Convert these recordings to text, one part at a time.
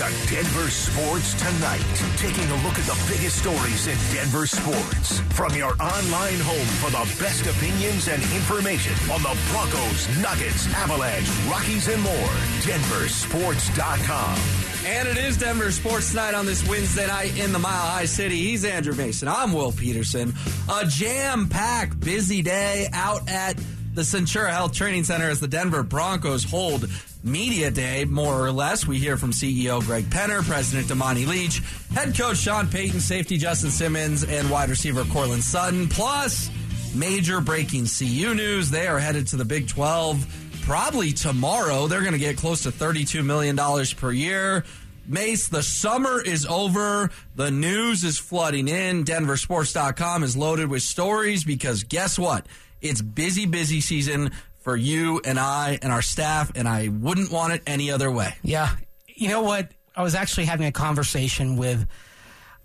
to Denver Sports Tonight, taking a look at the biggest stories in Denver sports from your online home for the best opinions and information on the Broncos, Nuggets, Avalanche, Rockies, and more. DenverSports.com. And it is Denver Sports Tonight on this Wednesday night in the Mile High City. He's Andrew Mason. I'm Will Petersen. A jam packed, busy day out at the Centura Health Training Center as the Denver Broncos hold Media Day, more or less. We hear from CEO Greg Penner, President Damani Leech, head coach Sean Payton, safety Justin Simmons, and wide receiver Courtland Sutton. Plus, major breaking CU news. They are headed to the Big 12 probably tomorrow. They're going to get close to $32 million per year. Mace, the summer is over. The news is flooding in. DenverSports.com is loaded with stories because guess what? It's busy, busy season for you and I and our staff, and I wouldn't want it any other way. Yeah. You know what? I was actually having a conversation with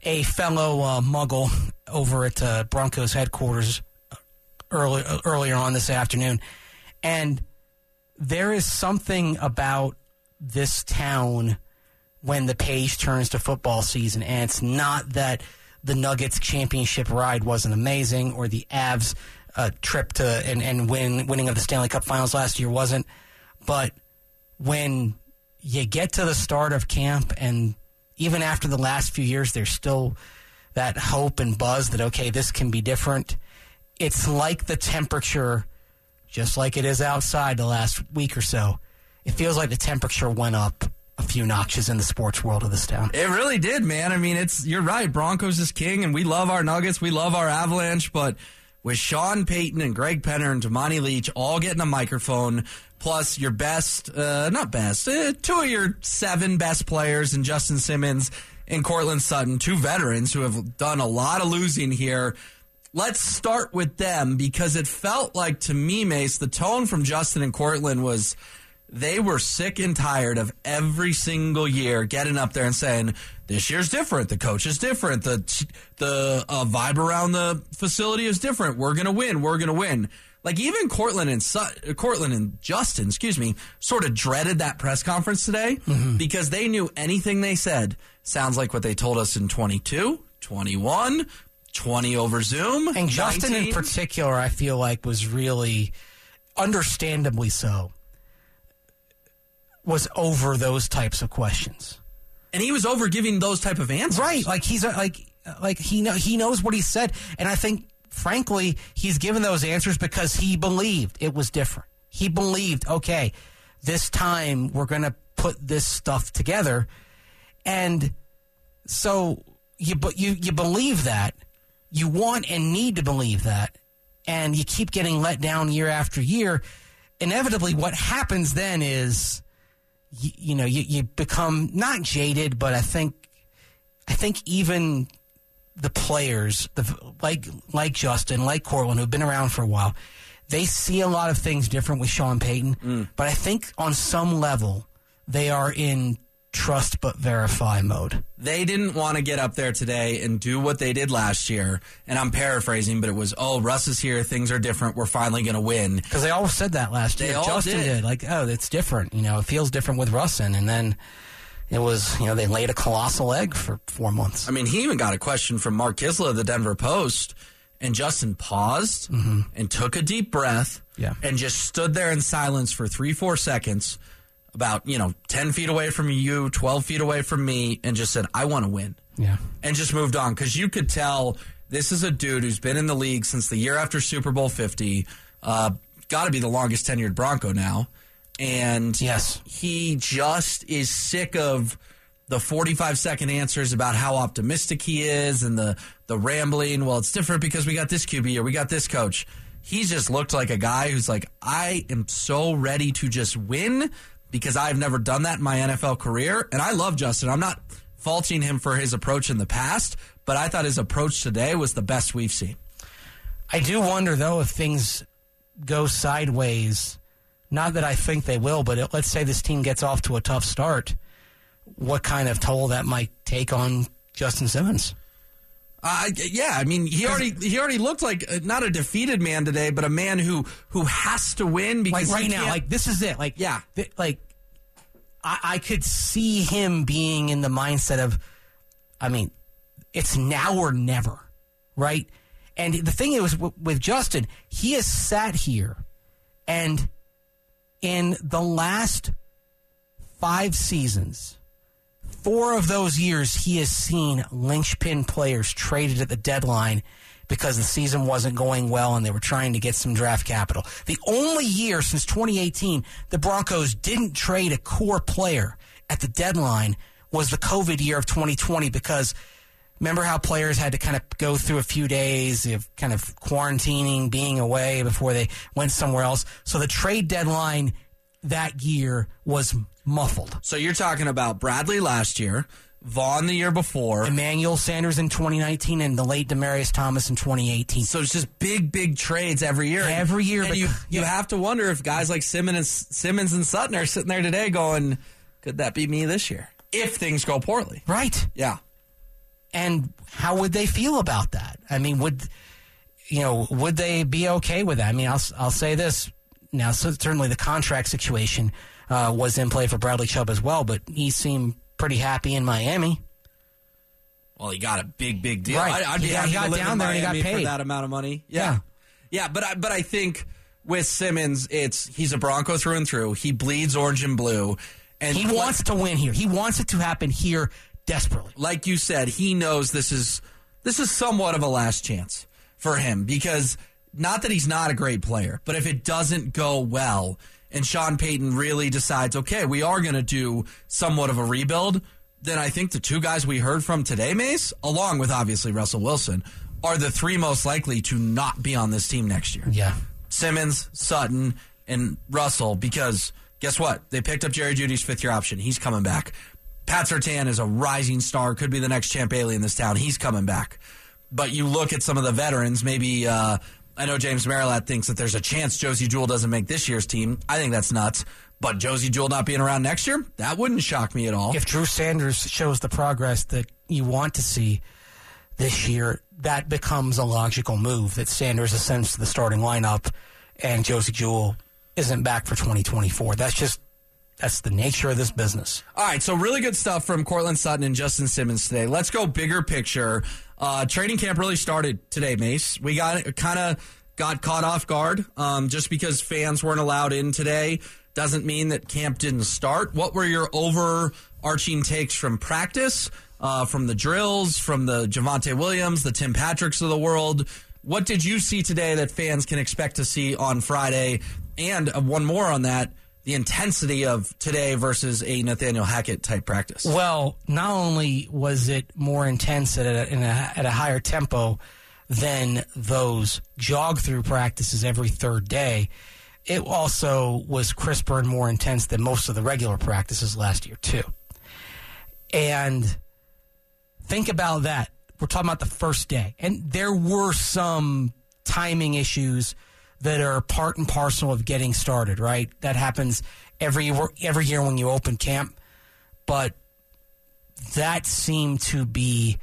a fellow uh, muggle over at uh, Broncos headquarters early, earlier on this afternoon. And there is something about this town when the page turns to football season. And it's not that the Nuggets championship ride wasn't amazing or the Avs uh, trip to and, and win winning of the Stanley Cup Finals last year wasn't. But when you get to the start of camp, and even after the last few years, there's still that hope and buzz that okay, this can be different. It's like the temperature, just like it is outside the last week or so. It feels like the temperature went up a few notches in the sports world of this town. It really did, man. I mean, it's you're right. Broncos is king, and we love our Nuggets, we love our Avalanche, but with Sean Payton and Greg Penner and Damani Leech all getting a microphone, plus your best, uh, not best, uh, two of your seven best players, and Justin Simmons and Courtland Sutton, two veterans who have done a lot of losing here. Let's start with them because it felt like to me, Mace, the tone from Justin and Courtland was they were sick and tired of every single year getting up there and saying, this year's different. The coach is different. The the uh, vibe around the facility is different. We're gonna win. We're gonna win. Like even Courtland and Su- Courtland and Justin, excuse me, sort of dreaded that press conference today mm-hmm. because they knew anything they said sounds like what they told us in 22, 21, 20 over Zoom. And Justin 19. in particular, I feel like was really understandably so was over those types of questions and he was over giving those type of answers. Right, like he's uh, like like he know he knows what he said, and I think frankly he's given those answers because he believed it was different. He believed, okay, this time we're going to put this stuff together, and so you but you you believe that, you want and need to believe that, and you keep getting let down year after year. Inevitably, what happens then is you, you know, you, you become not jaded, but I think, I think even the players, the, like like Justin, like Courtland, who've been around for a while, they see a lot of things different with Sean Payton. Mm. But I think on some level, they are in trust but verify mode. They didn't want to get up there today and do what they did last year. And I'm paraphrasing, but it was, oh, Russ is here. Things are different. We're finally going to win. Because they all said that last they year. Justin did. did. Like, oh, it's different. You know, it feels different with Russin. And then it was, you know, they laid a colossal egg for four months. I mean, he even got a question from Mark Kiszla of the Denver Post. And Justin paused mm-hmm. and took a deep breath yeah. and just stood there in silence for three, four seconds about, you know, 10 feet away from you, 12 feet away from me, and just said, I want to win. Yeah. And just moved on. Because you could tell this is a dude who's been in the league since the year after Super Bowl 50. Uh, Got to be the longest tenured Bronco now. And yes, he just is sick of the 45 second answers about how optimistic he is and the, the rambling. Well, it's different because we got this QB or we got this coach. He's just looked like a guy who's like, I am so ready to just win because I've never done that in my NFL career. And I love Justin. I'm not faulting him for his approach in the past, but I thought his approach today was the best we've seen. I do wonder, though, if things go sideways. Not that I think they will, but let's say this team gets off to a tough start. What kind of toll that might take on Justin Simmons? Uh, yeah, I mean, he already he already looked like uh, not a defeated man today, but a man who who has to win because like right now, like this is it. Like yeah, th- like I, I could see him being in the mindset of, I mean, it's now or never, right? And the thing is with, with Justin, he has sat here and in the last five seasons, four of those years, he has seen linchpin players traded at the deadline because the season wasn't going well and they were trying to get some draft capital. The only year since 2018 the Broncos didn't trade a core player at the deadline was the COVID year of 2020 because remember how players had to kind of go through a few days of kind of quarantining, being away before they went somewhere else. So the trade deadline that year was muffled. So you're talking about Bradley last year, Von the year before. Emmanuel Sanders in 2019 and the late Demaryius Thomas in 2018. So it's just big, big trades every year. Every year. And but- you, you yeah. have to wonder if guys like Simmons, Simmons and Sutton are sitting there today going, could that be me this year? If things go poorly. Right. Yeah. And how would they feel about that? I mean, would you know? Would they be okay with that? I mean, I'll I'll say this now. So certainly, the contract situation uh, was in play for Bradley Chubb as well, but he seemed pretty happy in Miami. Well, he got a big, big deal. Right. I, would be He got- happy he to got live down in there and he got Miami for paid. that amount of money. Yeah. Yeah, yeah. But I, but I think with Simmons, it's he's a Bronco through and through. He bleeds orange and blue, and He wants to win here. He wants it to happen here desperately. like you said, he knows this is this is somewhat of a last chance for him because not that he's not a great player, but if it doesn't go well and Sean Payton really decides, okay, we are going to do somewhat of a rebuild, then I think the two guys we heard from today, Mace, along with obviously Russell Wilson, are the three most likely to not be on this team next year. Yeah. Simmons, Sutton, and Russell because guess what? They picked up Jerry Jeudy's fifth year option. He's coming back. Pat Surtain is a rising star, could be the next Champ Bailey in this town. He's coming back. But you look at some of the veterans, maybe uh, I know James Merilatt thinks that there's a chance Josey Jewell doesn't make this year's team. I think that's nuts. But Josey Jewell not being around next year, that wouldn't shock me at all. If Drew Sanders shows the progress that you want to see this year, that becomes a logical move that Sanders ascends to the starting lineup and Josey Jewell isn't back for 2024. That's just that's the nature of this business. All right, so really good stuff from Courtland Sutton and Justin Simmons today. Let's go bigger picture. Uh, training camp really started today, Mace. We got kind of got caught off guard um, just because fans weren't allowed in today. Doesn't mean that camp didn't start. What were your overarching takes from practice, uh, from the drills, from the Javonte Williams, the Tim Patricks of the world? What did you see today that fans can expect to see on Friday? And uh, one more on that the intensity of today versus a Nathaniel Hackett type practice. Well, not only was it more intense at a, in a, at a higher tempo than those jog through practices every third day, it also was crisper and more intense than most of the regular practices last year, too. And think about that. We're talking about the first day. And there were some timing issues that are part and parcel of getting started, right? That happens every every year when you open camp. But that seemed to be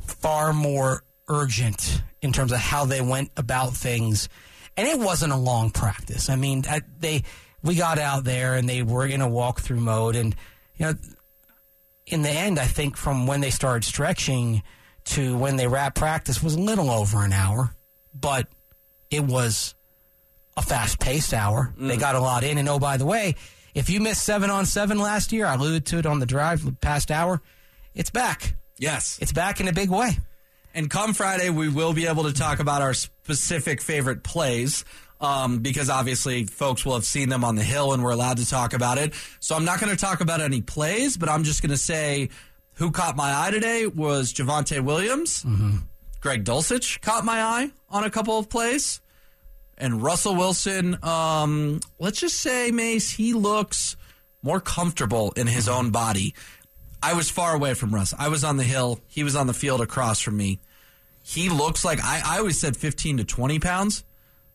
far more urgent in terms of how they went about things. And it wasn't a long practice. I mean, I- they we got out there and they were in a walkthrough mode and you know in the end, I think from when they started stretching to when they wrapped practice was a little over an hour, but it was a fast paced hour. They got a lot in. And oh, by the way, if you missed seven on seven last year, I alluded to it on the drive past hour, it's back. Yes. It's back in a big way. And come Friday, we will be able to talk about our specific favorite plays. Um, because obviously folks will have seen them on the hill and we're allowed to talk about it. So I'm not going to talk about any plays, but I'm just going to say who caught my eye today was Javonte Williams. Greg Dulcich caught my eye on a couple of plays. And Russell Wilson, um, let's just say, Mace, he looks more comfortable in his own body. I was far away from Russ. I was on the hill. He was on the field across from me. He looks like I, I always said 15 to 20 pounds.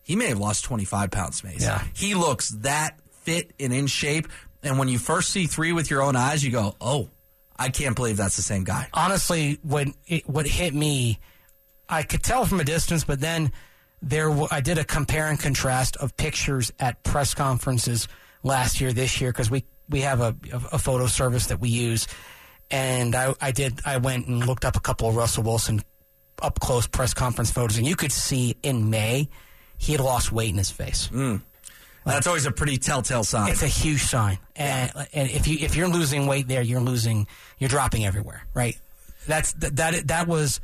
He may have lost 25 pounds, Mace. Yeah. He looks that fit and in shape. And when you first see three with your own eyes, you go, oh, I can't believe that's the same guy. honestly, when it, what hit me, I could tell from a distance, but then there w- I did a compare and contrast of pictures at press conferences last year, this year, because we we have a, a photo service that we use, and I, I did I went and looked up a couple of Russell Wilson up close press conference photos, and you could see in May he had lost weight in his face. Mm. That's always a pretty telltale sign. It's a huge sign, and and if you if you're losing weight there, you're losing, you're dropping everywhere, right? That's that that, that was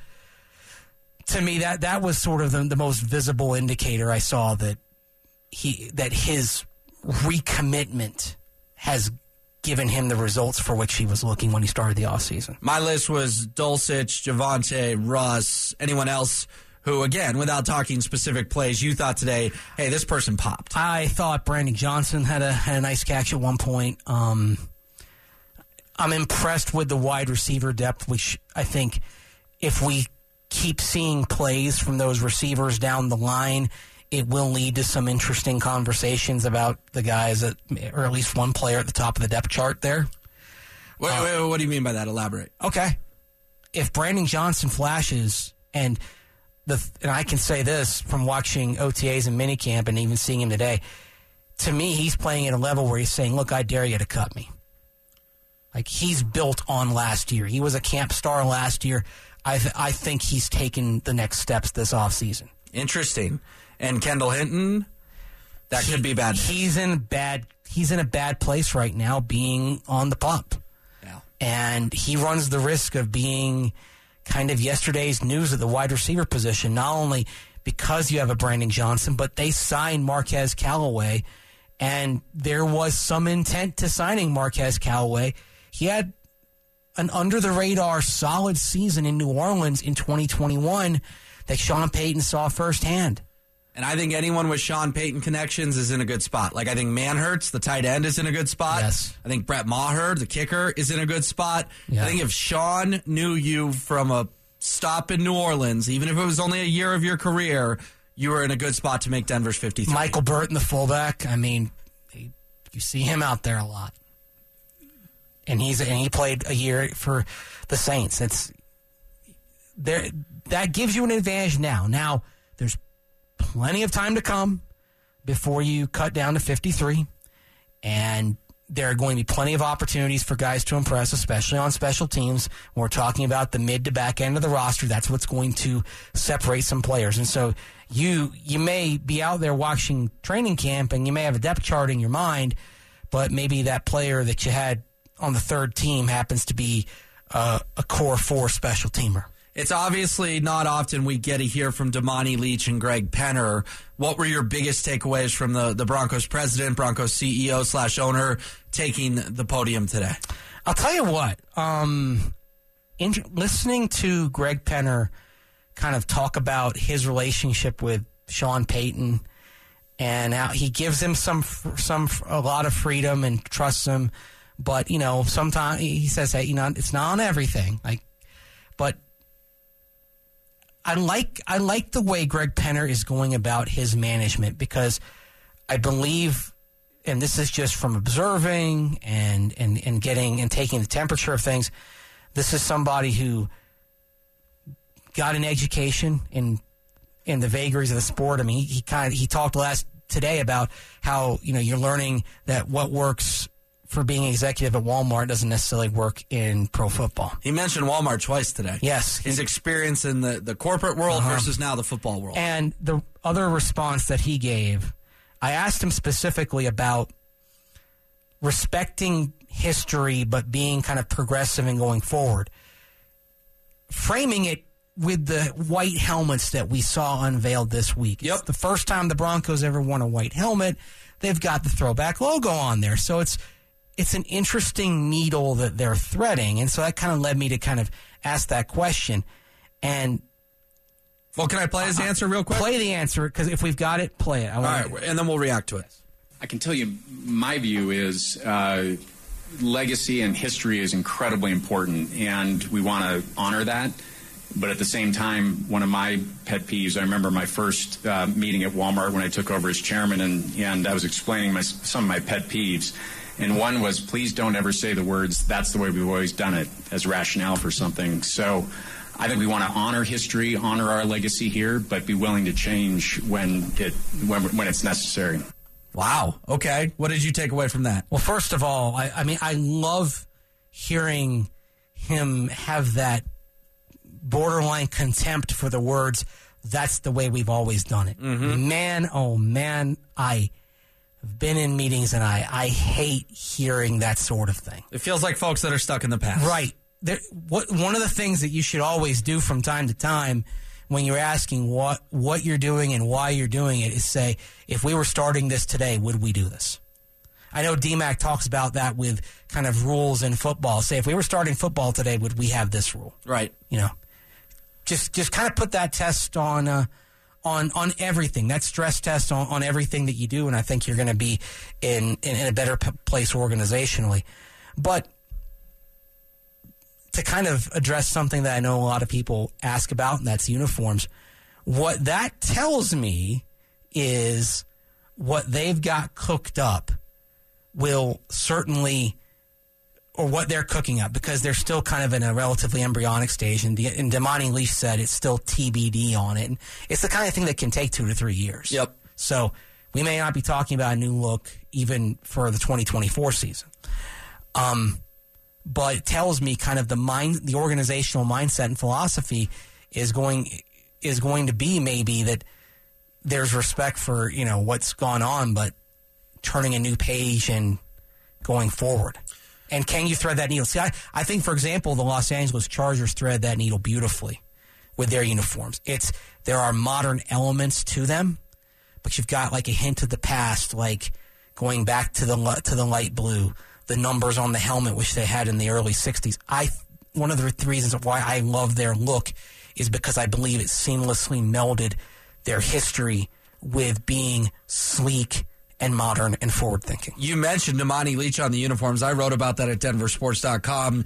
to me that that was sort of the, the most visible indicator I saw that he that his recommitment has given him the results for which he was looking when he started the offseason. My list was Dulcich, Javonte, Russ, anyone else who, again, without talking specific plays, you thought today, hey, this person popped. I thought Brandon Johnson had a had a nice catch at one point. Um, I'm impressed with the wide receiver depth, which I think if we keep seeing plays from those receivers down the line, it will lead to some interesting conversations about the guys, that, or at least one player at the top of the depth chart there. Wait, uh, wait, wait, what do you mean by that? Elaborate. Okay. If Brandon Johnson flashes, and the and I can say this from watching OTAs and minicamp and even seeing him today, to me, he's playing at a level where he's saying, "Look, I dare you to cut me." Like he's built on last year. He was a camp star last year. I th- I think he's taken the next steps this offseason. Interesting. And Kendall Hinton, that he, could be bad. He's in bad. He's in a bad place right now, being on the pump. Yeah. And he runs the risk of being kind of yesterday's news at the wide receiver position. Not only because you have a Brandon Johnson, but they signed Marquez Callaway, and there was some intent to signing Marquez Callaway. He had an under the radar solid season in New Orleans in 2021 that Sean Payton saw firsthand. And I think anyone with Sean Payton connections is in a good spot. Like I think Manhertz, the tight end, is in a good spot. Yes. I think Brett Maher, the kicker, is in a good spot. Yeah. I think if Sean knew you from a stop in New Orleans, even if it was only a year of your career, you were in a good spot to make Denver's 53. Michael Burton, the fullback. I mean, you see him out there a lot, and he's and he played a year for the Saints. It's there that gives you an advantage now. Now there's plenty of time to come before you cut down to 53. And there are going to be plenty of opportunities for guys to impress, especially on special teams. We're talking about the mid to back end of the roster, that's what's going to separate some players. And so you you may be out there watching training camp and you may have a depth chart in your mind, but maybe that player that you had on the third team happens to be uh, a core four special teamer. It's obviously not often we get to hear from Damani Leech and Greg Penner. What were your biggest takeaways from the, the Broncos president, Broncos CEO slash owner taking the podium today? I'll tell you what. Um, in, listening to Greg Penner kind of talk about his relationship with Sean Payton and how he gives him some some a lot of freedom and trusts him, but you know sometimes he says hey you know it's not on everything like, but I like I like the way Greg Penner is going about his management because I believe and this is just from observing and, and, and getting and taking the temperature of things. This is somebody who got an education in in the vagaries of the sport. I mean, he, he kind of he talked last today about how you know you're learning that what works for being executive at Walmart doesn't necessarily work in pro football. He mentioned Walmart twice today. Yes. His experience in the, the corporate world uh-huh. versus now the football world. And the other response that he gave, I asked him specifically about respecting history but being kind of progressive and going forward. Framing it with the white helmets that we saw unveiled this week. Yep. It's the first time the Broncos ever won a white helmet. They've got the throwback logo on there. So it's it's an interesting needle that they're threading. And so that kind of led me to kind of ask that question. And well, can I play his answer real quick? Play the answer because if we've got it, play it. All right, and then we'll react to it. I can tell you, my view is uh, legacy and history is incredibly important, and we want to honor that. But at the same time, one of my pet peeves, I remember my first uh, meeting at Walmart when I took over as chairman, and, and I was explaining my, some of my pet peeves. And one was, please don't ever say the words, that's the way we've always done it, as rationale for something. So I think we want to honor history, honor our legacy here, but be willing to change when, it, when, when it's necessary. Wow. Okay. What did you take away from that? Well, first of all, I, I mean, I love hearing him have that borderline contempt for the words, that's the way we've always done it. Mm-hmm. Man, oh man, I have been in meetings and I, I hate hearing that sort of thing. It feels like folks that are stuck in the past. Right. There, what, one of the things that you should always do from time to time when you're asking what, what you're doing and why you're doing it is say, if we were starting this today, would we do this? I know DMAC talks about that with kind of rules in football. Say, if we were starting football today, would we have this rule? Right. You know, just just kind of put that test on uh, on on everything. That stress test on, on everything that you do, and I think you're going to be in, in in a better p- place organizationally. But to kind of address something that I know a lot of people ask about, and that's uniforms. What that tells me is what they've got cooked up will certainly, or what they're cooking up, because they're still kind of in a relatively embryonic stage. And, and Damani Leech said it's still TBD on it. And it's the kind of thing that can take two to three years. Yep. So we may not be talking about a new look even for the 2024 season. Um, but it tells me kind of the mind, the organizational mindset and philosophy is going is going to be maybe that there's respect for you know what's gone on, but turning a new page and going forward. And can you thread that needle? See, I, I think, for example, the Los Angeles Chargers thread that needle beautifully with their uniforms. It's there are modern elements to them, but you've got like a hint of the past, like going back to the to the light blue, the numbers on the helmet, which they had in the early '60s. I one of the th- reasons why I love their look is because I believe it seamlessly melded their history with being sleek and modern and forward thinking. You mentioned Damani Leech on the uniforms. I wrote about that at denversports.com.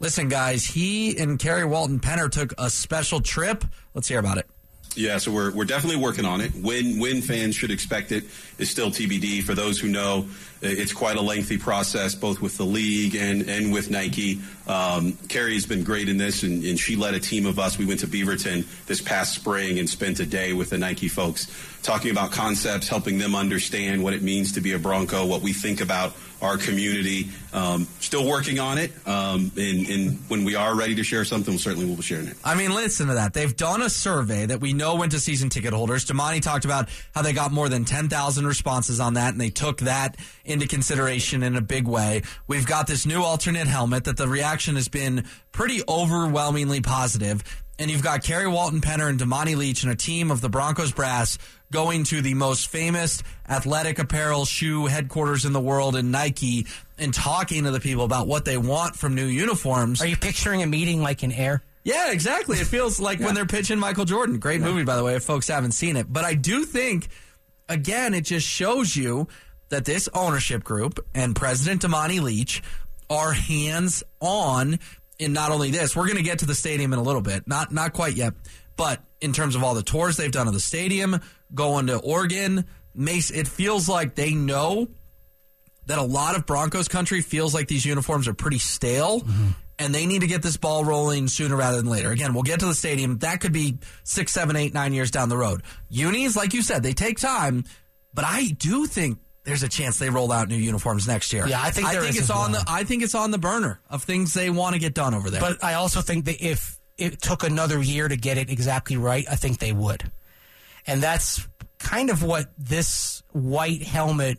Listen, guys, he and Carrie Walton Penner took a special trip. Let's hear about it. Yeah, so we're, we're definitely working on it. When when fans should expect it is still TBD. For those who know, it's quite a lengthy process, both with the league and, and with Nike. Um, Carrie's been great in this, and, and she led a team of us. We went to Beaverton this past spring and spent a day with the Nike folks talking about concepts, helping them understand what it means to be a Bronco, what we think about our community. Um, still working on it, um, and, and when we are ready to share something, certainly we'll be sharing it. I mean, listen to that. They've done a survey that we know went to season ticket holders. Damani talked about how they got more than 10,000 responses on that, and they took that into consideration in a big way. We've got this new alternate helmet that the reaction has been pretty overwhelmingly positive. And you've got Carrie Walton Penner and Damani Leech and a team of the Broncos brass going to the most famous athletic apparel shoe headquarters in the world in Nike and talking to the people about what they want from new uniforms. Are you picturing a meeting like in air? Yeah, exactly. It feels like when they're pitching Michael Jordan. Great movie, by the way, if folks haven't seen it. But I do think, again, it just shows you that this ownership group and President Damani Leech are hands on in not only this, we're going to get to the stadium in a little bit, not not quite yet, but in terms of all the tours they've done of the stadium, going to Oregon, Mace, it feels like they know that a lot of Broncos country feels like these uniforms are pretty stale. Mm-hmm. And they need to get this ball rolling sooner rather than later. Again, we'll get to the stadium. That could be six, seven, eight, nine years down the road. Unis, like you said, they take time, but I do think there's a chance they roll out new uniforms next year. Yeah, I think I think it's on well. the I think it's on the burner of things they want to get done over there. But I also think that if it took another year to get it exactly right, I think they would. And that's kind of what this white helmet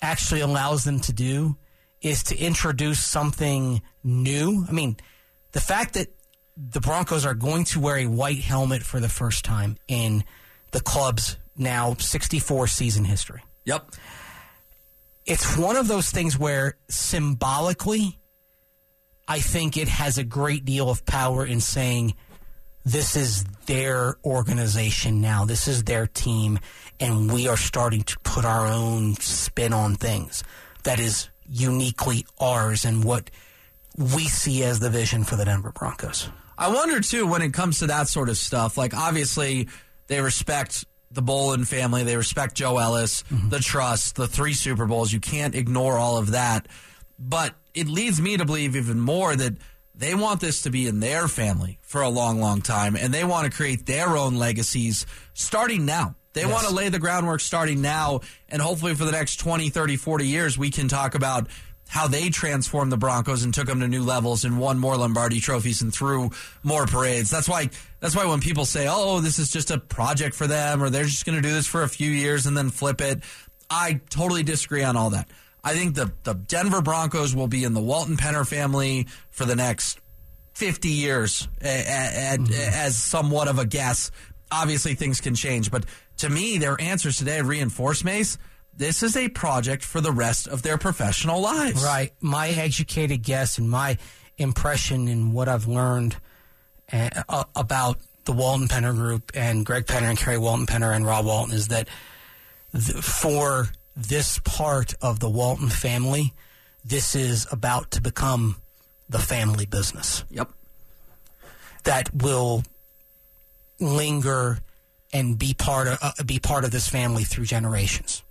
actually allows them to do is to introduce something new. I mean, the fact that the Broncos are going to wear a white helmet for the first time in the club's now 64 season history yep. it's one of those things where symbolically, I think it has a great deal of power in saying this is their organization now, this is their team, and we are starting to put our own spin on things that is uniquely ours and what we see as the vision for the Denver Broncos. I wonder too when it comes to that sort of stuff. Like obviously they respect the Bowlen family, they respect Joe Ellis, mm-hmm. the trust, the three Super Bowls. You can't ignore all of that. But it leads me to believe even more that they want this to be in their family for a long, long time, and they want to create their own legacies starting now. They Yes. want to lay the groundwork starting now, and hopefully for the next 20, 30, 40 years, we can talk about how they transformed the Broncos and took them to new levels and won more Lombardi trophies and threw more parades. That's why that's why when people say, "Oh, this is just a project for them," or they're just going to do this for a few years and then flip it, I totally disagree on all that. I think the the Denver Broncos will be in the Walton Penner family for the next 50 years a- mm-hmm. as somewhat of a guess. Obviously, things can change, but to me, their answers today reinforce Mace. This is a project for the rest of their professional lives. Right. My educated guess and my impression and what I've learned uh, uh, about the Walton Penner Group and Greg Penner and Carrie Walton Penner and Rob Walton is that th- for this part of the Walton family, this is about to become the family business Yep. that will linger and be part of uh, be part of this family through generations.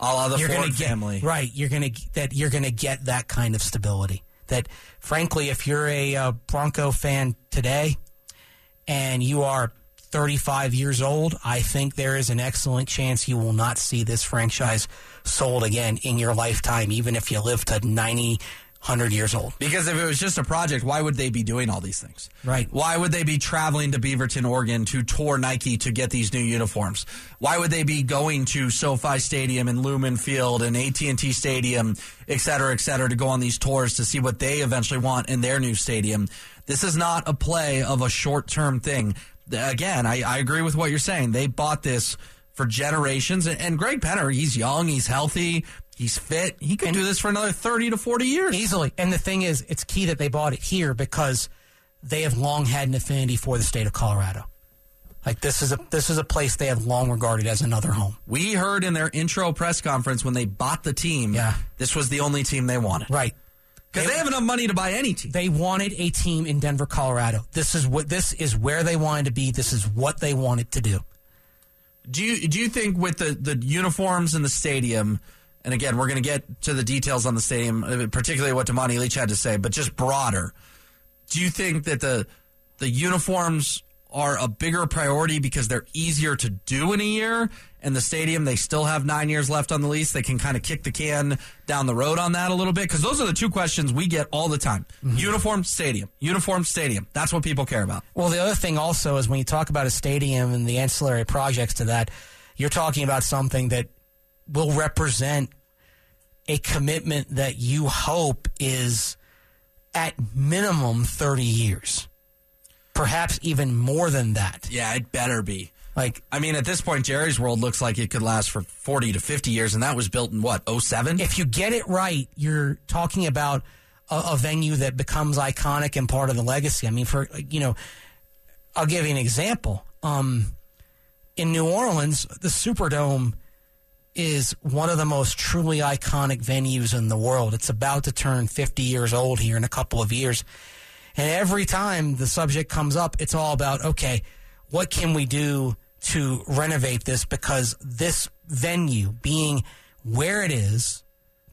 A la the you're Ford gonna get, family. right? You're gonna that you're gonna get that kind of stability. That frankly, if you're a uh, Bronco fan today and you are 35 years old, I think there is an excellent chance you will not see this franchise sold again in your lifetime, even if you live to 90, 100 years old. Because if it was just a project, why would they be doing all these things? Right. Why would they be traveling to Beaverton, Oregon to tour Nike to get these new uniforms? Why would they be going to SoFi Stadium and Lumen Field and AT&T Stadium, et cetera, et cetera, to go on these tours to see what they eventually want in their new stadium? This is not a play of a short-term thing. Again, I, I agree with what you're saying. They bought this for generations. And, and Greg Penner, he's young, he's healthy, he's fit. He could do this for another 30 to 40 years. Easily. And the thing is, it's key that they bought it here because they have long had an affinity for the state of Colorado. Like this is a this is a place they have long regarded as another home. We heard in their intro press conference when they bought the team, Yeah. this was the only team they wanted. Right. Because they have enough money to buy any team. They wanted a team in Denver, Colorado. This is what this is where they wanted to be. This is what they wanted to do. Do you do you think with the, the uniforms and the stadium, and again, we're going to get to the details on the stadium, particularly what Damani Leech had to say, but just broader, do you think that the the uniforms are a bigger priority because they're easier to do in a year, and the stadium they still have nine years left on the lease? They can kind of kick the can down the road on that a little bit because those are the two questions we get all the time: mm-hmm. uniform, stadium, uniform, stadium. That's what people care about. Well, the other thing also is when you talk about a stadium and the ancillary projects to that, you're talking about something that will represent a commitment that you hope is at minimum 30 years. Perhaps even more than that. Yeah, it better be. Like I mean, at this point, Jerry's World looks like it could last for 40 to 50 years, and that was built in what, 07? if you get it right, you're talking about a, a venue that becomes iconic and part of the legacy. I mean, for you know, I'll give you an example. Um, in New Orleans, the Superdome is one of the most truly iconic venues in the world. It's about to turn 50 years old here in a couple of years. And every time the subject comes up, it's all about, okay, what can we do to renovate this? Because this venue being where it is,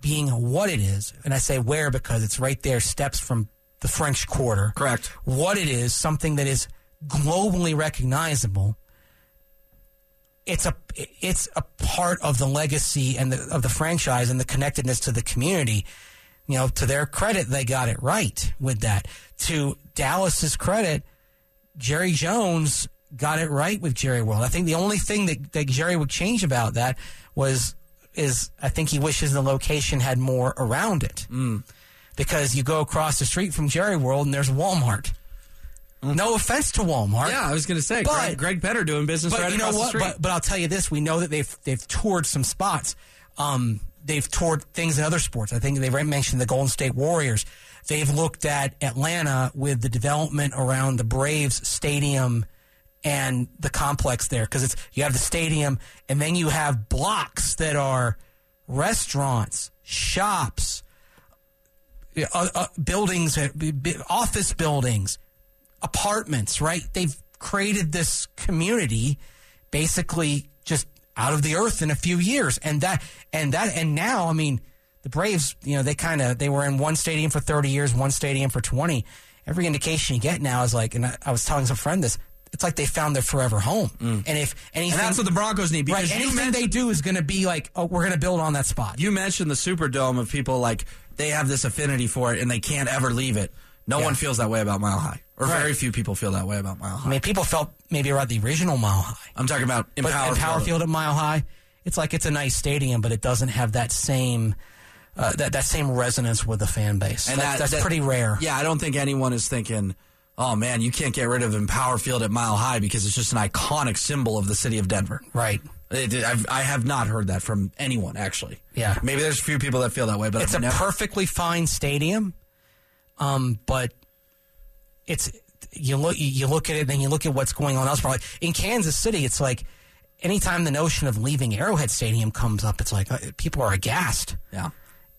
being what it is, and I say where because it's right there, steps from the French Quarter. Correct. What it is, something that is globally recognizable. It's a it's a part of the legacy and the, of the franchise and the connectedness to the community. You know, to their credit, they got it right with that. To Dallas's credit, Jerry Jones got it right with Jerry World. I think the only thing that, that Jerry would change about that was is I think he wishes the location had more around it. Mm. Because you go across the street from Jerry World and there's Walmart. No offense to Walmart. Yeah, I was going to say, But- Greg, Greg Petter doing business But right you know across what? the street. But, but I'll tell you this: we know that they've they've toured some spots. Um, they've toured things in other sports. I think they mentioned the Golden State Warriors. They've looked at Atlanta with the development around the Braves stadium and the complex there because it's you have the stadium and then you have blocks that are restaurants, shops, uh, uh, buildings, uh, b- b- office buildings, apartments, right? They've created this community basically just out of the earth in a few years. And that, and that, and now, I mean, the Braves, you know, they kind of, they were in one stadium for 30 years, one stadium for 20. Every indication you get now is like, and I, I was telling some friend this, it's like they found their forever home. And if anything, Mm. And that's what the Broncos need because right, anything they do is going to be like, oh, we're going to build on that spot. You mentioned the Superdome of people like they have this affinity for it and they can't ever leave it. No Yeah. one feels that way about Mile High, or Right. very few people feel that way about Mile High. I mean, people felt maybe about the original Mile High. I'm talking about in But Power Empower Field at Mile High, it's like it's a nice stadium, but it doesn't have that same uh, that that same resonance with the fan base. And That- that- that's that- pretty rare. Yeah, I don't think anyone is thinking, "Oh man, you can't get rid of Empower Field at Mile High because it's just an iconic symbol of the city of Denver." Right. I've, I have not heard that from anyone actually. Yeah. maybe there's a few people that feel that way, but It's I've a never- perfectly fine stadium, um, but it's you look you look at it, and then you look at what's going on elsewhere. Like in Kansas City, it's like anytime the notion of leaving Arrowhead Stadium comes up, it's like uh, people are aghast. yeah.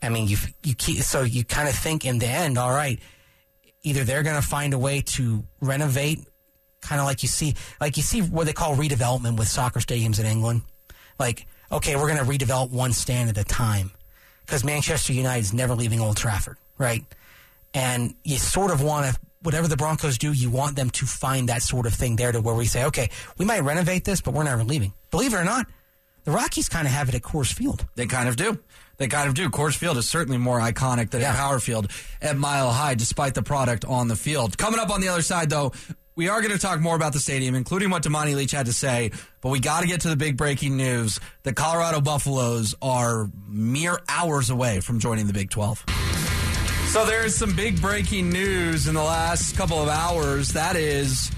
I mean, you you keep, so you kind of think in the end, all right, either they're going to find a way to renovate, kind of like you see, like you see what they call redevelopment with soccer stadiums in England. Like, okay, we're going to redevelop one stand at a time because Manchester United is never leaving Old Trafford, right? And you sort of want to, whatever the Broncos do, you want them to find that sort of thing there to where we say, okay, we might renovate this, but we're never leaving. Believe it or not, the Rockies kind of have it at Coors Field. They kind of do. They kind of do. Coors Field is certainly more iconic than Power Field at Mile High, despite the product on the field. Coming up on the other side, though, we are going to talk more about the stadium, including what Damani Leech had to say. But we got to get to the big breaking news: the Colorado Buffaloes are mere hours away from joining the Big 12. So there's some big breaking news in the last couple of hours. That is,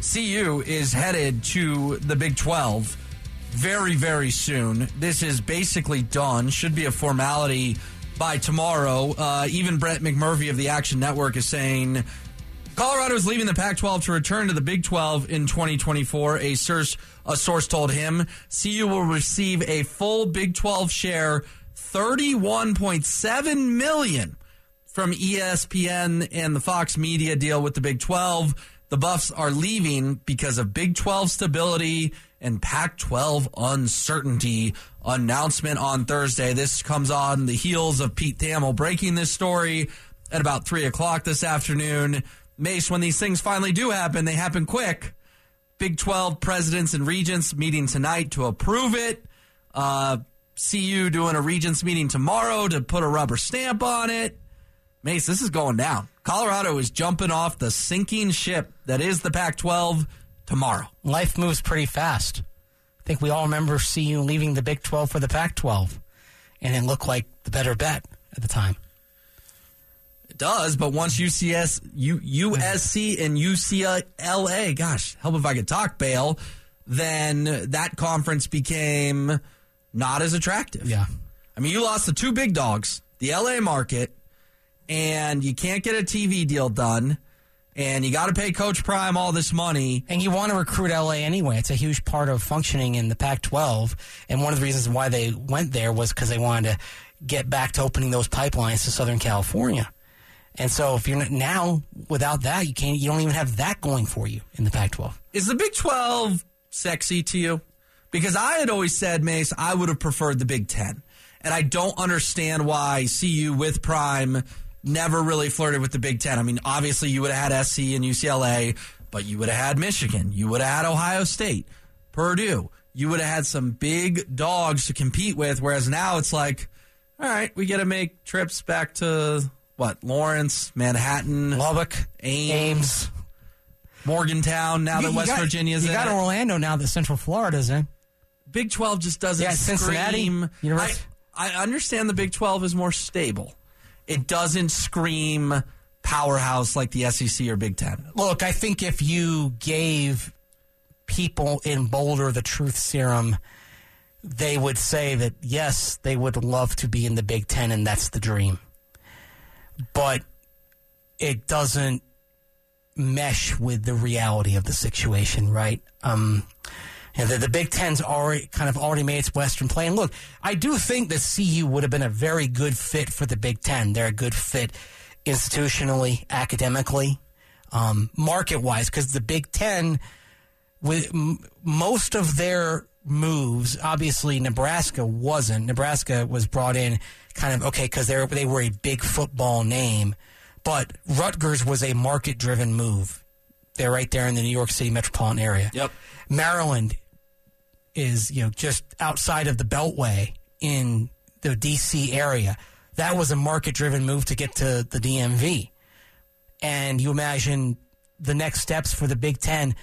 CU is headed to the Big 12 very, very soon. This is basically done. Should be a formality by tomorrow. Uh, even Brett McMurphy of the Action Network is saying Colorado is leaving the Pac 12 to return to the Big 12 in 2024. A source, a source told him CU will receive a full Big 12 share, 31.7 million from ESPN and the Fox Media deal with the Big 12. The Buffs are leaving because of Big 12 stability and Pac 12 uncertainty. Announcement on Thursday. This comes on the heels of Pete Thamel breaking this story at about 3 o'clock this afternoon. Mace, when these things finally do happen, they happen quick. Big 12 presidents and regents meeting tonight to approve it. Uh, CU doing a regents meeting tomorrow to put a rubber stamp on it. Mace, this is going down. Colorado is jumping off the sinking ship that is the Pac 12 tomorrow. life moves pretty fast. I think we all remember CU leaving the Big 12 for the Pac 12, and it looked like the better bet at the time. It does, but once UCS, U, USC, and UCLA, gosh, help if I could talk, bail, then that conference became not as attractive. Yeah. I mean, you lost the two big dogs, the LA market, and you can't get a TV deal done, and you got to pay Coach Prime all this money. And you want to recruit LA anyway. It's a huge part of functioning in the Pac 12. And one of the reasons why they went there was because they wanted to get back to opening those pipelines to Southern California. And so if you're not, now without that, you can't, you don't even have that going for you in the Pac 12. Is the Big 12 sexy to you? Because I had always said, Mace, I would have preferred the Big 10. And I don't understand why CU with Prime never really flirted with the Big 10. I mean, obviously you would have had SC and UCLA, but you would have had Michigan. You would have had Ohio State, Purdue. You would have had some big dogs to compete with, whereas now it's like, all right, we got to make trips back to what? Lawrence, Manhattan, Lubbock, Ames, Ames. Morgantown, now that You West got- Virginia's You in got it. Orlando now that Central Florida's in. Big 12 just doesn't Yeah, Cincinnati, scream. I, I understand the Big 12 is more stable. It doesn't scream powerhouse like the SEC or Big 10. Look, I think if you gave people in Boulder the truth serum, they would say that yes, they would love to be in the Big Ten, and that's the dream. But it doesn't mesh with the reality of the situation, right? Um, and the, the Big Ten's already kind of already made its Western play. And look, I do think that CU would have been a very good fit for the Big Ten. They're a good fit institutionally, academically, um, market wise, because the Big Ten, with m- most of their moves, obviously Nebraska wasn't. Nebraska was brought in kind of okay because they they were a big football name, but Rutgers was a market driven move they're right there in the New York City metropolitan area. Yep. Maryland is you know just outside of the Beltway in the D.C. area. That was a market-driven move to get to the DMV, and you imagine the next steps for the Big Ten,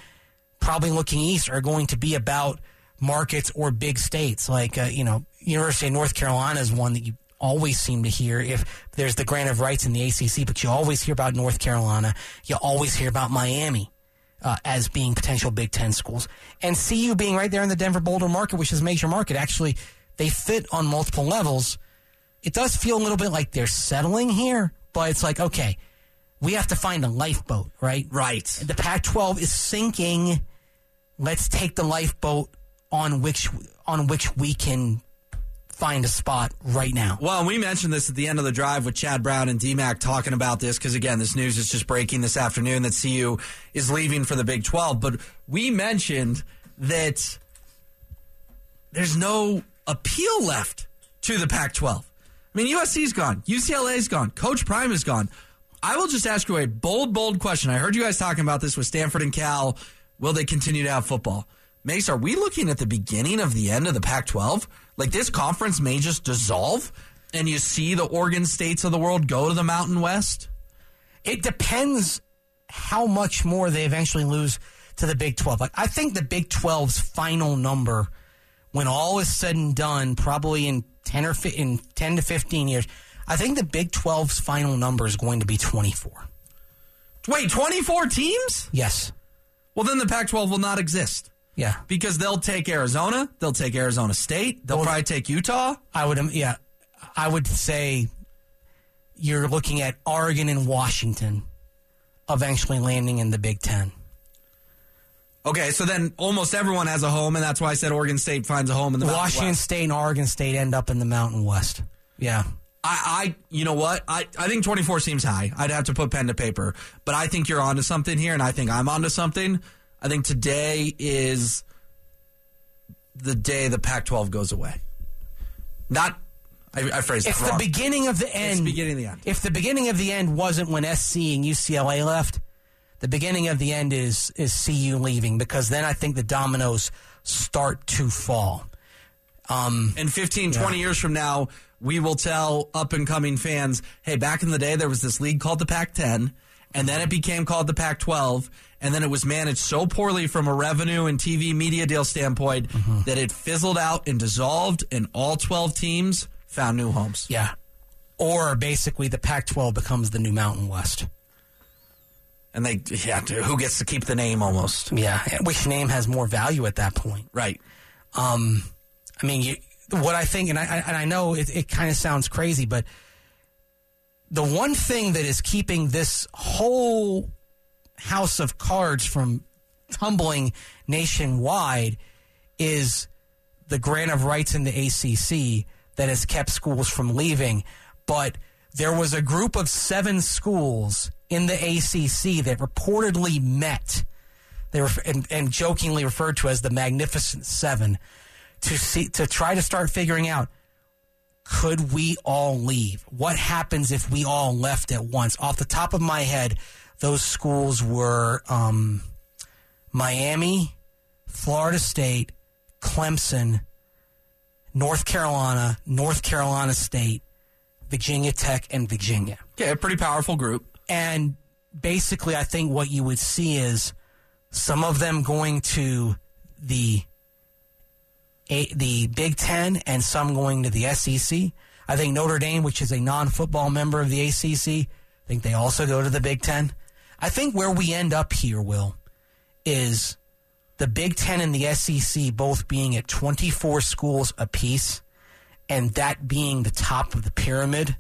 probably looking east, are going to be about markets or big states like uh, you know University of North Carolina is one that you always seem to hear if there's the grant of rights in the ACC, but you always hear about North Carolina. You always hear about Miami uh, as being potential Big Ten schools, and CU being right there in the Denver Boulder market, which is a major market. Actually, they fit on multiple levels. It does feel a little bit like they're settling here, but it's like okay, we have to find a lifeboat, right? Right. The Pac-12 is sinking. Let's take the lifeboat on which on which we can find a spot right now. Well, we mentioned this at the end of the drive with Chad Brown and DMAC talking about this because, again, this news is just breaking this afternoon that CU is leaving for the Big 12. But we mentioned that there's no appeal left to the Pac 12. I mean, USC's gone, UCLA's gone, Coach Prime is gone. I will just ask you a bold, bold question. I heard you guys talking about this with Stanford and Cal. Will they continue to have football? Mace, are we looking at the beginning of the end of the Pac 12? Like this conference may just dissolve and you see the Oregon states of the world go to the Mountain West? It depends how much more they eventually lose to the Big 12. Like I think the Big 12's final number when all is said and done probably in 10 or fi- in 10 to 15 years, I think the Big 12's final number is going to be 24. Wait, 24 teams? Yes. Well, then the Pac 12 will not exist Yeah. because they'll take Arizona, they'll take Arizona State, they'll Well- probably take Utah. I would, um, yeah, I would say you're looking at Oregon and Washington eventually landing in the Big Ten. Okay, so then almost everyone has a home, and that's why I said Oregon State finds a home in the Washington West. State and Oregon State end up in the Mountain West. Yeah. I, I, you know what? I, I think 24 seems high. I'd have to put pen to paper, but I think you're onto something here, and I think I'm onto something. I think today is the day the Pac-12 goes away. Not, I, I phrased If that the wrong. beginning of the end, beginning of the end. If the beginning of the end wasn't when SC and UCLA left, the beginning of the end is is CU leaving because then I think the dominoes start to fall. Um, in 15, 20 years from now, we will tell up and coming fans, hey, back in the day, there was this league called the Pac 10, and then it became called the Pac 12, and then it was managed so poorly from a revenue and TV media deal standpoint that it fizzled out and dissolved, and all 12 teams found new homes. yeah, or basically the Pac-12 becomes the new Mountain West. And they, yeah, who gets to keep the name almost? Yeah, which name has more value at that point? Right. Um, I mean, you, what I think, and I, and I know it, it kind of sounds crazy, but the one thing that is keeping this whole house of cards from tumbling nationwide is the grant of rights in the ACC that has kept schools from leaving. But there was a group of seven schools in the ACC that reportedly met they were and, and jokingly referred to as the Magnificent Seven to see to try to start figuring out could we all leave? What happens if we all left at once? Off the top of my head, those schools were um, Miami, Florida State, Clemson, North Carolina, North Carolina State, Virginia Tech, and Virginia. Yeah, a pretty powerful group. And basically, I think what you would see is some of them going to the the Big Ten and some going to the SEC. I think Notre Dame, which is a non-football member of the ACC, I think they also go to the Big Ten. I think where we end up here, Will, is the Big Ten and the SEC both being at 24 schools apiece, and that being the top of the pyramid.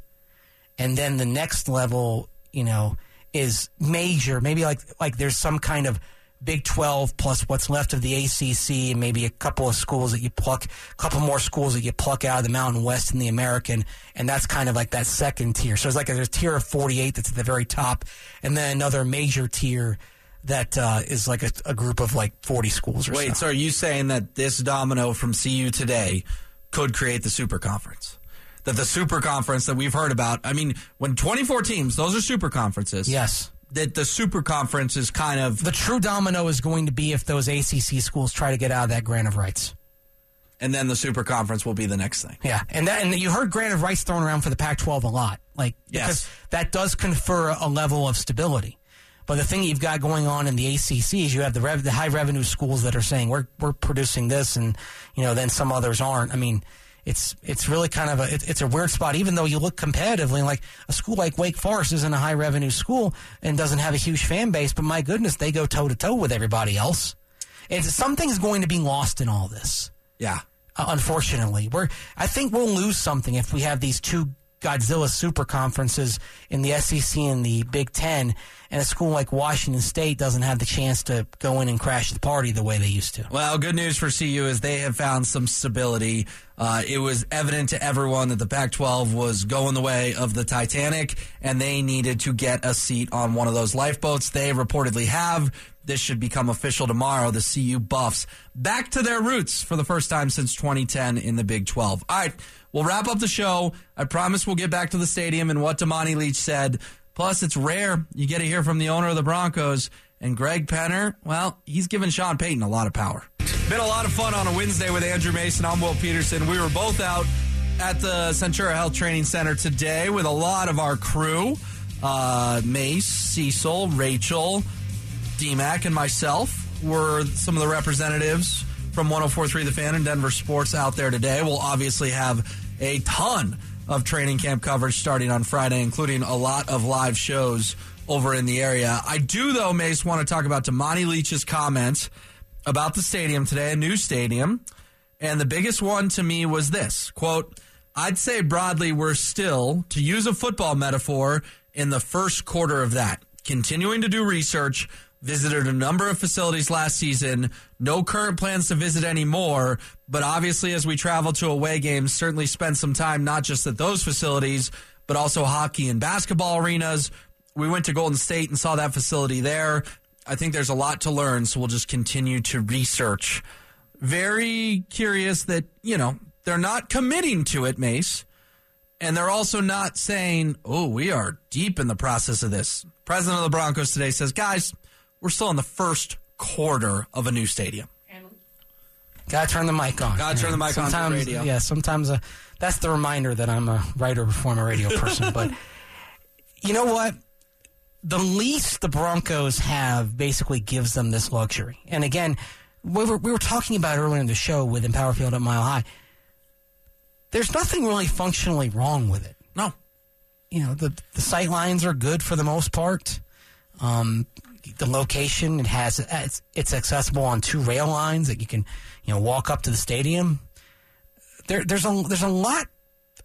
And then the next level, you know, is major. Maybe like like there's some kind of Big 12 plus what's left of the ACC and maybe a couple of schools that you pluck, a couple more schools that you pluck out of the Mountain West and the American, and that's kind of like that second tier. So it's like a, there's a tier of 48 that's at the very top, and then another major tier that uh, is like a, a group of like 40 schools or Wait, so. so are you saying that this domino from CU today could create the super conference? That the super conference that we've heard about, I mean, when 24 teams, those are super conferences. Yes. That the super conference is kind of The true domino is going to be if those ACC schools try to get out of that grant of rights. and then the super conference will be the next thing. Yeah, and that, and you heard grant of rights thrown around for the Pac-12 a lot, like Yes. because that does confer a level of stability. But the thing you've got going on in the ACC is you have the rev- the high revenue schools that are saying we're we're producing this, and you know then some others aren't. I mean, it's it's really kind of a it, it's a weird spot. Even though you look competitively, like a school like Wake Forest isn't a high revenue school and doesn't have a huge fan base, but my goodness, they go toe to toe with everybody else. It's something's going to be lost in all this Yeah. uh, unfortunately. We're I think we'll lose something if we have these two Godzilla super conferences in the SEC and the Big Ten, and a school like Washington State doesn't have the chance to go in and crash the party the way they used to. Well, good news for CU is they have found some stability. Uh, it was evident to everyone that the Pac 12 was going the way of the Titanic, and they needed to get a seat on one of those lifeboats. They reportedly have. This should become official tomorrow. The CU Buffs back to their roots for the first time since 2010 in the Big 12. All right, we'll wrap up the show. I promise we'll get back to the stadium and what Damani Leech said. Plus, it's rare you get to hear from the owner of the Broncos. And Greg Penner, well, he's given Sean Payton a lot of power. Been a lot of fun on a Wednesday with Andrew Mason. I'm Will Petersen. We were both out at the Centura Health Training Center today with a lot of our crew uh, Mace, Cecil, Rachel, DMAC, and myself were some of the representatives from 1043 The Fan and Denver Sports out there today. We'll obviously have a ton of training camp coverage starting on Friday, including a lot of live shows over in the area. I do, though, Mace, want to talk about Damani Leech's comments about the stadium today, a new stadium. And the biggest one to me was this quote, I'd say broadly, we're still, to use a football metaphor, in the first quarter of that. Continuing to do research, visited a number of facilities last season, no current plans to visit anymore, but obviously as we travel to away games, certainly spend some time not just at those facilities, but also hockey and basketball arenas. We went to Golden State and saw that facility there. I think there's a lot to learn, so we'll just continue to research. Very curious that, you know, they're not committing to it, Mace. And they're also not saying, oh, we are deep in the process of this. President of the Broncos today says, guys, we're still in the first quarter of a new stadium. Gotta turn the mic on. Gotta turn the mic on for sometimes, radio. Yeah, sometimes uh, that's the reminder that I'm a writer before I'm a radio person. but you know what? The lease the Broncos have basically gives them this luxury. And again, we were, we were talking about earlier in the show with Empower Field at Mile High. There's nothing really functionally wrong with it. No. You know, the the sight lines are good for the most part. Um, the location it has it's, it's accessible on two rail lines that you can you know walk up to the stadium. There, there's a there's a lot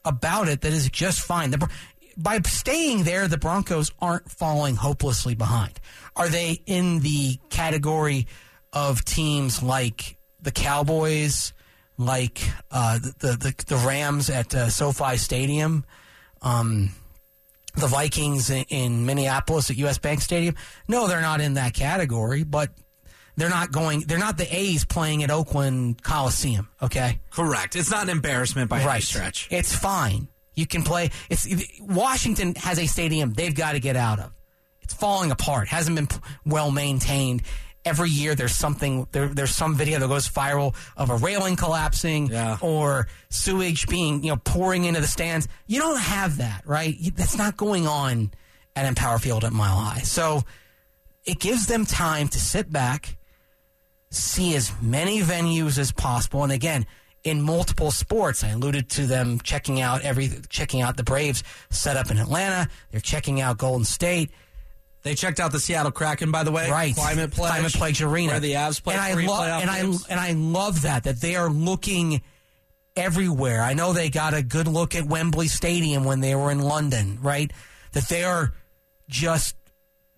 about it that is just fine. The, by staying there, the Broncos aren't falling hopelessly behind. Are they in the category of teams like the Cowboys, like uh, the, the the Rams at uh, SoFi Stadium? Um, the Vikings in, in Minneapolis at US Bank Stadium. No, they're not in that category, but they're not going they're not the A's playing at Oakland Coliseum, okay? Correct. It's not an embarrassment by any stretch. It's fine. You can play it's Washington has a stadium they've got to get out of. It's falling apart. Hasn't been well maintained. Every year there's something there, there's some video that goes viral of a railing collapsing Yeah. or sewage being, you know, pouring into the stands. You don't have that, right? That's not going on at Empower Field at Mile High. So it gives them time to sit back, see as many venues as possible. And again, in multiple sports, I alluded to them checking out every checking out the Braves set up in Atlanta. They're checking out Golden State. They checked out the Seattle Kraken, by the way. Right, Climate Pledge. Climate Pledge Arena, Where the Avs play and I love and I and I love that that they are looking everywhere. I know they got a good look at Wembley Stadium when they were in London, right? That they are just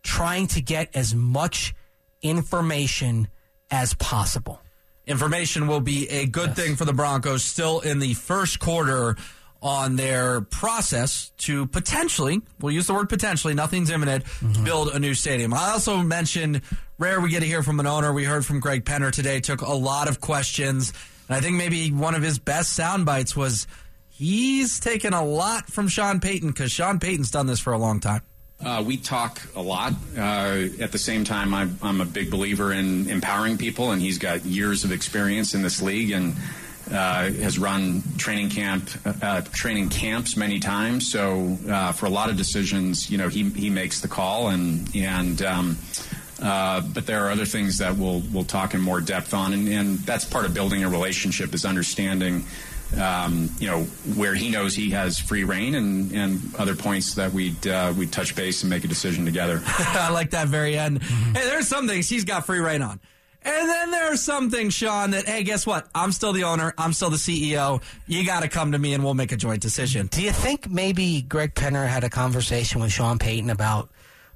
trying to get as much information as possible. information will be a good thing for the Broncos still in the first quarter on their process to potentially, we'll use the word potentially, nothing's imminent, build a new stadium. I also mentioned rare we get to hear from an owner. We heard from Greg Penner today, took a lot of questions. And I think maybe one of his best sound bites was he's taken a lot from Sean Payton because Sean Payton's done this for a long time. Uh, we talk a lot. Uh, at the same time, I'm, I'm, a big believer in empowering people, and he's got years of experience in this league and uh, has run training camp uh, training camps many times. So uh, for a lot of decisions, you know, he he makes the call, and and. Um, uh, but there are other things that we'll we'll talk in more depth on, and, and that's part of building a relationship is understanding um, you know, where he knows he has free reign and, and other points that we'd, uh, we'd touch base and make a decision together. I like that very end. Mm-hmm. Hey, there's some things he's got free reign on. And then there's something, Sean, that, hey, guess what? I'm still the owner. I'm still the CEO. You got to come to me and we'll make a joint decision. Do you think maybe Greg Penner had a conversation with Sean Payton about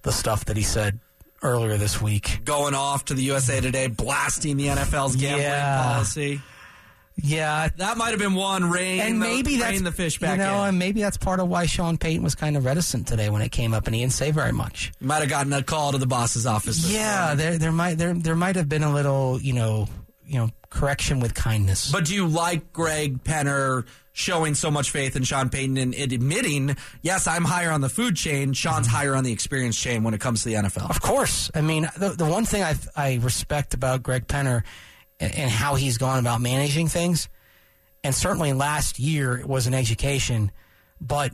the stuff that he said earlier this week? Going off to the USA Today, blasting the NFL's gambling yeah. policy. Yeah, that might have been one rain. And maybe the, that's the fish back. You know, in. and maybe that's part of why Sean Payton was kind of reticent today when it came up, and he didn't say very much. Might have gotten a call to the boss's office. Yeah, there there might there there might have been a little you know you know correction with kindness. But do you like Greg Penner? showing so much faith in Sean Payton and admitting, yes, I'm higher on the food chain. Sean's mm-hmm. higher on the experience chain when it comes to the NFL. Of course. I mean, the, the one thing I, I respect about Greg Penner and, how he's gone about managing things and certainly last year it was an education, but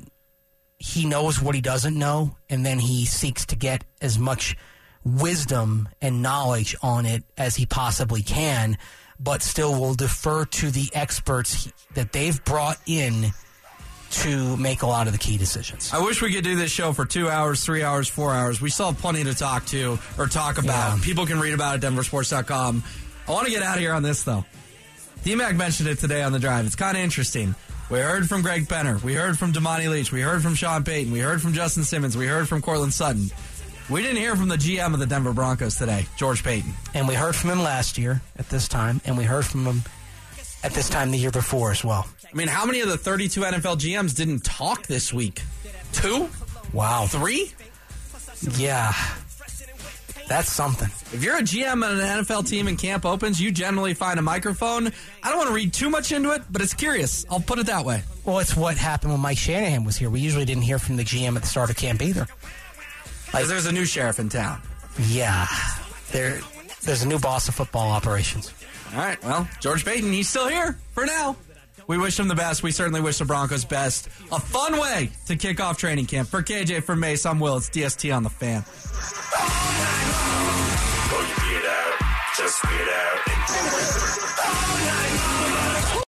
he knows what he doesn't know, and then he seeks to get as much wisdom and knowledge on it as he possibly can, but still will defer to the experts that they've brought in to make a lot of the key decisions. I wish we could do this show for two hours, three hours, four hours. We still have plenty to talk to or talk about. Yeah. People can read about it at denversports.com. I want to get out of here on this, though. D-Mac mentioned it today on the drive. It's kind of interesting. We heard from Greg Penner. We heard from Damani Leech. We heard from Sean Payton. We heard from Justin Simmons. We heard from Courtland Sutton. We didn't hear from the GM of the Denver Broncos today, George Paton. And we heard from him last year at this time, and we heard from him at this time the year before as well. I mean, how many of the 32 NFL GMs didn't talk this week? Two? Wow. Three? Yeah. That's something. If you're a GM at an NFL team and camp opens, you generally find a microphone. I don't want to read too much into it, but it's curious. I'll put it that way. Well, it's what happened when Mike Shanahan was here. We usually didn't hear from the GM at the start of camp either. Like, there's a new sheriff in town. Yeah. There, there's a new boss of football operations. All right. Well, George Paton, he's still here for now. We wish him the best. We certainly wish the Broncos best. A fun way to kick off training camp. For KJ, for Mace, I'm Will. It's DST on the fan. Just get out.